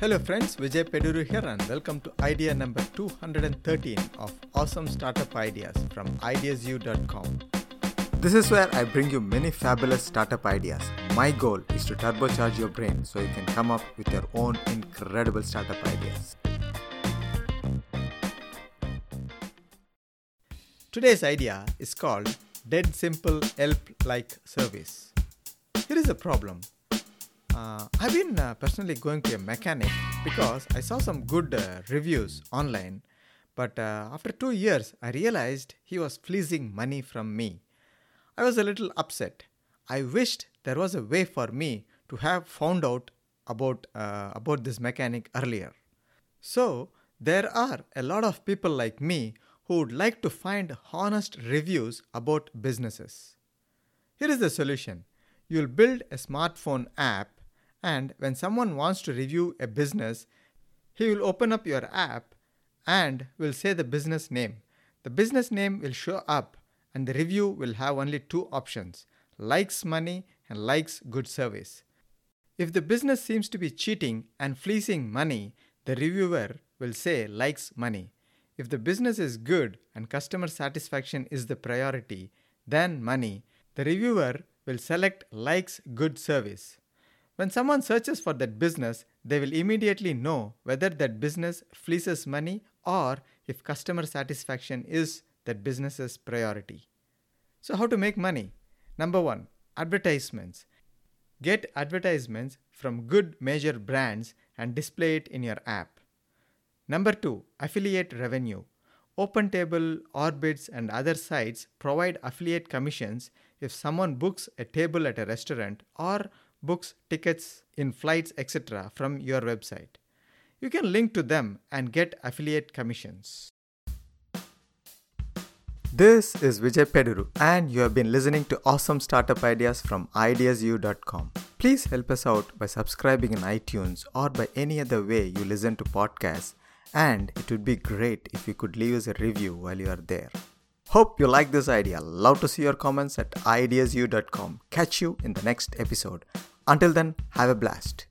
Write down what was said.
Hello friends, Vijay Peduru here and welcome to idea number 213 of Awesome Startup Ideas from ideasu.com. This is where I bring you many fabulous startup ideas. My goal is to turbocharge your brain so you can come up with your own incredible startup ideas. Today's idea is called Dead Simple Yelp Like Service. Here is a problem uh, I've been uh, personally going to a mechanic because I saw some good uh, reviews online, but uh, after two years, I realized he was fleecing money from me. I was a little upset. I wished there was a way for me to have found out about uh, about this mechanic earlier. So there are a lot of people like me who would like to find honest reviews about businesses. Here is the solution. You'll build a smartphone app and when someone wants to review a business, he will open up your app and will say the business name. The business name will show up and the review will have only two options likes money and likes good service. If the business seems to be cheating and fleecing money, the reviewer will say likes money. If the business is good and customer satisfaction is the priority, then money, the reviewer will select likes good service. When someone searches for that business, they will immediately know whether that business fleeces money or if customer satisfaction is that business's priority. So, how to make money? Number one, advertisements. Get advertisements from good major brands and display it in your app. Number two, affiliate revenue. OpenTable, Orbitz, and other sites provide affiliate commissions if someone books a table at a restaurant or books, tickets in flights, etc. from your website. You can link to them and get affiliate commissions. This is Vijay Peduru, and you have been listening to awesome startup ideas from ideasu.com. Please help us out by subscribing in iTunes or by any other way you listen to podcasts, and it would be great if you could leave us a review while you are there. Hope you like this idea. Love to see your comments at ideasu.com. Catch you in the next episode. Until then, have a blast.